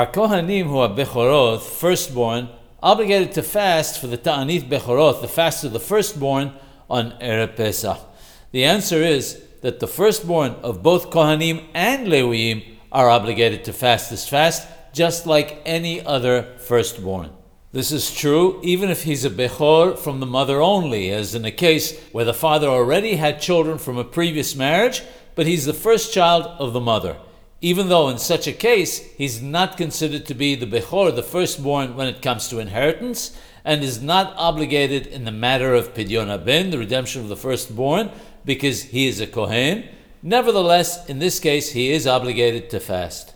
Are Kohanim who are Bechoroth, firstborn, obligated to fast for the Ta'anith Bechoroth, the fast of the firstborn, on Erev Pesach? The answer is that the firstborn of both Kohanim and Lewiim are obligated to fast this fast, just like any other firstborn. This is true even if he's a Bechor from the mother only, as in a case where the father already had children from a previous marriage, but he's the first child of the mother even though in such a case he's not considered to be the Bechor, the firstborn, when it comes to inheritance, and is not obligated in the matter of Pidyon Ben, the redemption of the firstborn, because he is a Kohen. Nevertheless, in this case, he is obligated to fast.